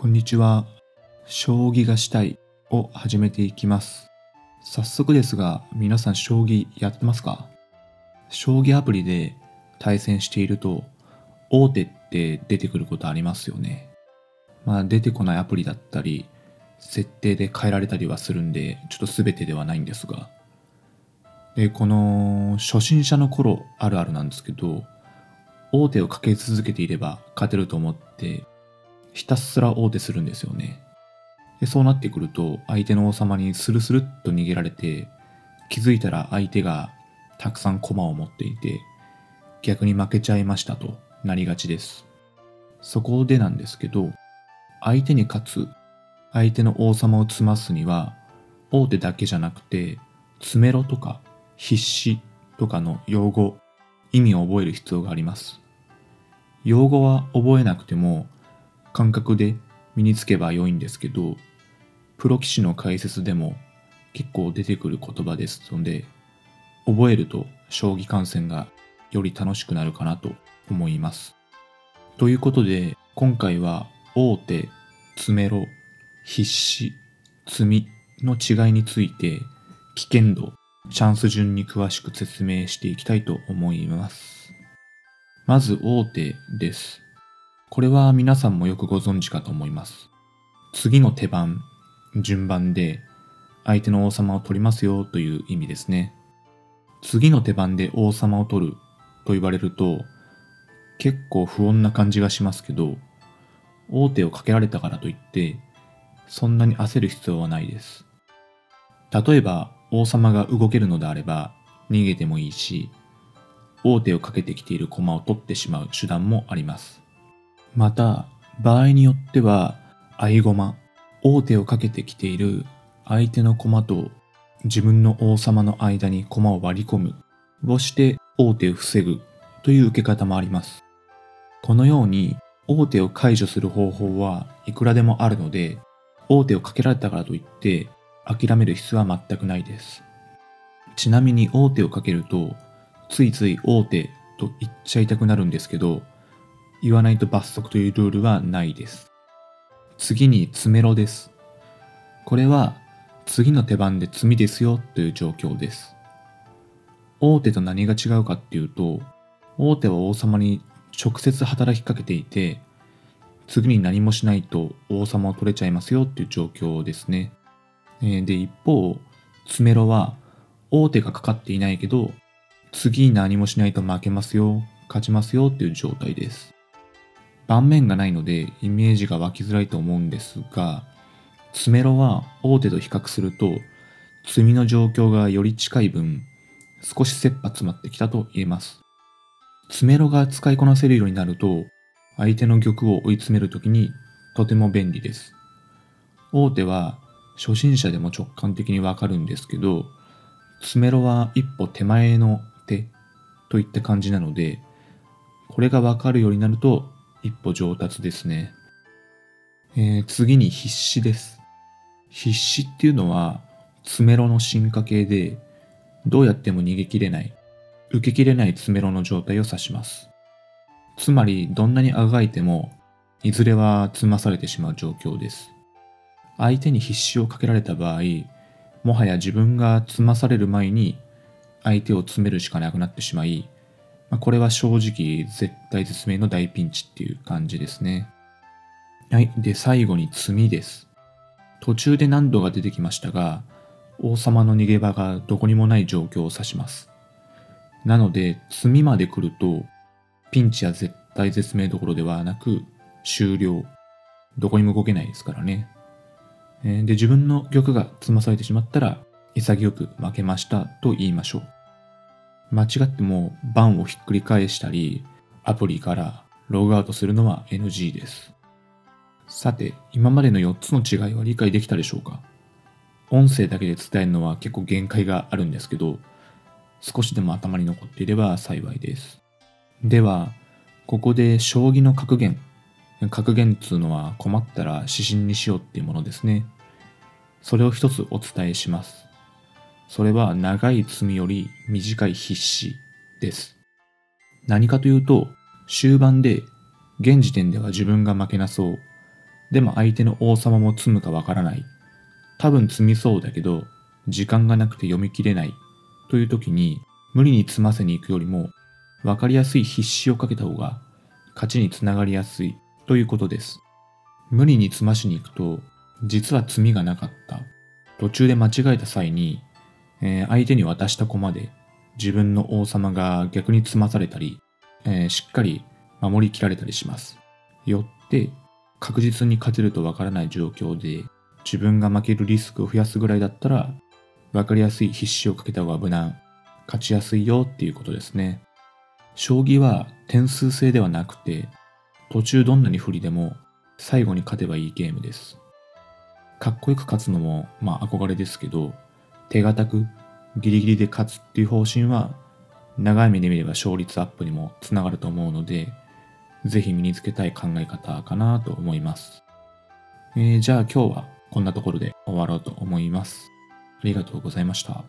こんにちは。将棋がしたいを始めていきます。早速ですが、皆さん将棋やってますか？将棋アプリで対戦していると、大手って出てくることありますよね。まあ出てこないアプリだったり、設定で変えられたりはするんで、ちょっと全てではないんですが。で、この初心者の頃あるあるなんですけど、大手をかけ続けていれば勝てると思って、ひたすら大手するんですよね。で、そうなってくると、相手の王様にスルスルっと逃げられて、気づいたら相手がたくさん駒を持っていて、逆に負けちゃいましたとなりがちです。そこでなんですけど、相手に勝つ、相手の王様を詰ますには、大手だけじゃなくて、詰めろとか必死とかの用語、意味を覚える必要があります。用語は覚えなくても、感覚で身につけば良いんですけど、プロ棋士の解説でも結構出てくる言葉ですので、覚えると将棋観戦がより楽しくなるかなと思います。ということで、今回は大手、詰めろ、必死、詰みの違いについて危険度、チャンス順に詳しく説明していきたいと思います。まず大手です。これは皆さんもよくご存知かと思います。次の手番、順番で相手の王様を取りますよという意味ですね。次の手番で王様を取ると言われると結構不穏な感じがしますけど、王手をかけられたからといってそんなに焦る必要はないです。例えば王様が動けるのであれば逃げてもいいし、王手をかけてきている駒を取ってしまう手段もあります。また、場合によっては、合駒、王手をかけてきている相手の駒と自分の王様の間に駒を割り込むをして王手を防ぐという受け方もあります。このように王手を解除する方法はいくらでもあるので、王手をかけられたからといって諦める必要は全くないです。ちなみに王手をかけると、ついつい王手と言っちゃいたくなるんですけど、言わないと罰則というルールはないです。次に詰めろです。これは次の手番で詰みですよという状況です。大手と何が違うかっていうと、大手は王様に直接働きかけていて、次に何もしないと王様を取れちゃいますよっていう状況ですね。で、一方、詰めろは大手がかかっていないけど、次に何もしないと負けますよ、勝ちますよっていう状態です。盤面がないのでイメージが湧きづらいと思うんですが、詰めろは大手と比較すると、詰みの状況がより近い分、少し切羽詰まってきたと言えます。詰めろが使いこなせるようになると、相手の玉を追い詰めるときにとても便利です。大手は初心者でも直感的にわかるんですけど、詰めろは一歩手前の手といった感じなので、これがわかるようになると一歩上達ですね。えー次に必死です。必死っていうのは詰めろの進化系で、どうやっても逃げきれない、受けきれない詰めろの状態を指します。つまり、どんなにあがいても、いずれは詰まされてしまう状況です。相手に必死をかけられた場合、もはや自分が詰まされる前に相手を詰めるしかなくなってしまい、まあ、これは正直絶対絶命の大ピンチっていう感じですね。はい。で、最後に詰みです。途中で何度が出てきましたが、王様の逃げ場がどこにもない状況を指します。なので、詰みまで来ると、ピンチや絶対絶命どころではなく、終了。どこにも動けないですからね。で、自分の玉が詰まされてしまったら、潔く負けましたと言いましょう。間違っても盤をひっくり返したり、アプリからログアウトするのは NG です。さて、今までの4つの違いは理解できたでしょうか？音声だけで伝えるのは結構限界があるんですけど、少しでも頭に残っていれば幸いです。では、ここで将棋の格言。格言っつうのは困ったら指針にしようっていうものですね。それを一つお伝えします。それは長い詰みより短い必死です。何かというと、終盤で現時点では自分が負けなそう、でも相手の王様も詰むかわからない。多分詰みそうだけど、時間がなくて読み切れない。という時に、無理に詰ませに行くよりも、わかりやすい必死をかけた方が、勝ちにつながりやすいということです。無理に詰ましに行くと、実は詰みがなかった。途中で間違えた際に、えー、相手に渡した駒で自分の王様が逆に詰まされたり、えー、しっかり守りきられたりします。よって確実に勝てるとわからない状況で自分が負けるリスクを増やすぐらいだったらわかりやすい必死をかけた方が無難、勝ちやすいよっていうことですね。将棋は点数制ではなくて途中どんなに不利でも最後に勝てばいいゲームです。かっこよく勝つのもまあ憧れですけど手堅くギリギリで勝つっていう方針は長い目で見れば勝率アップにもつながると思うので、ぜひ身につけたい考え方かなと思います。えー、じゃあ今日はこんなところで終わろうと思います。ありがとうございました。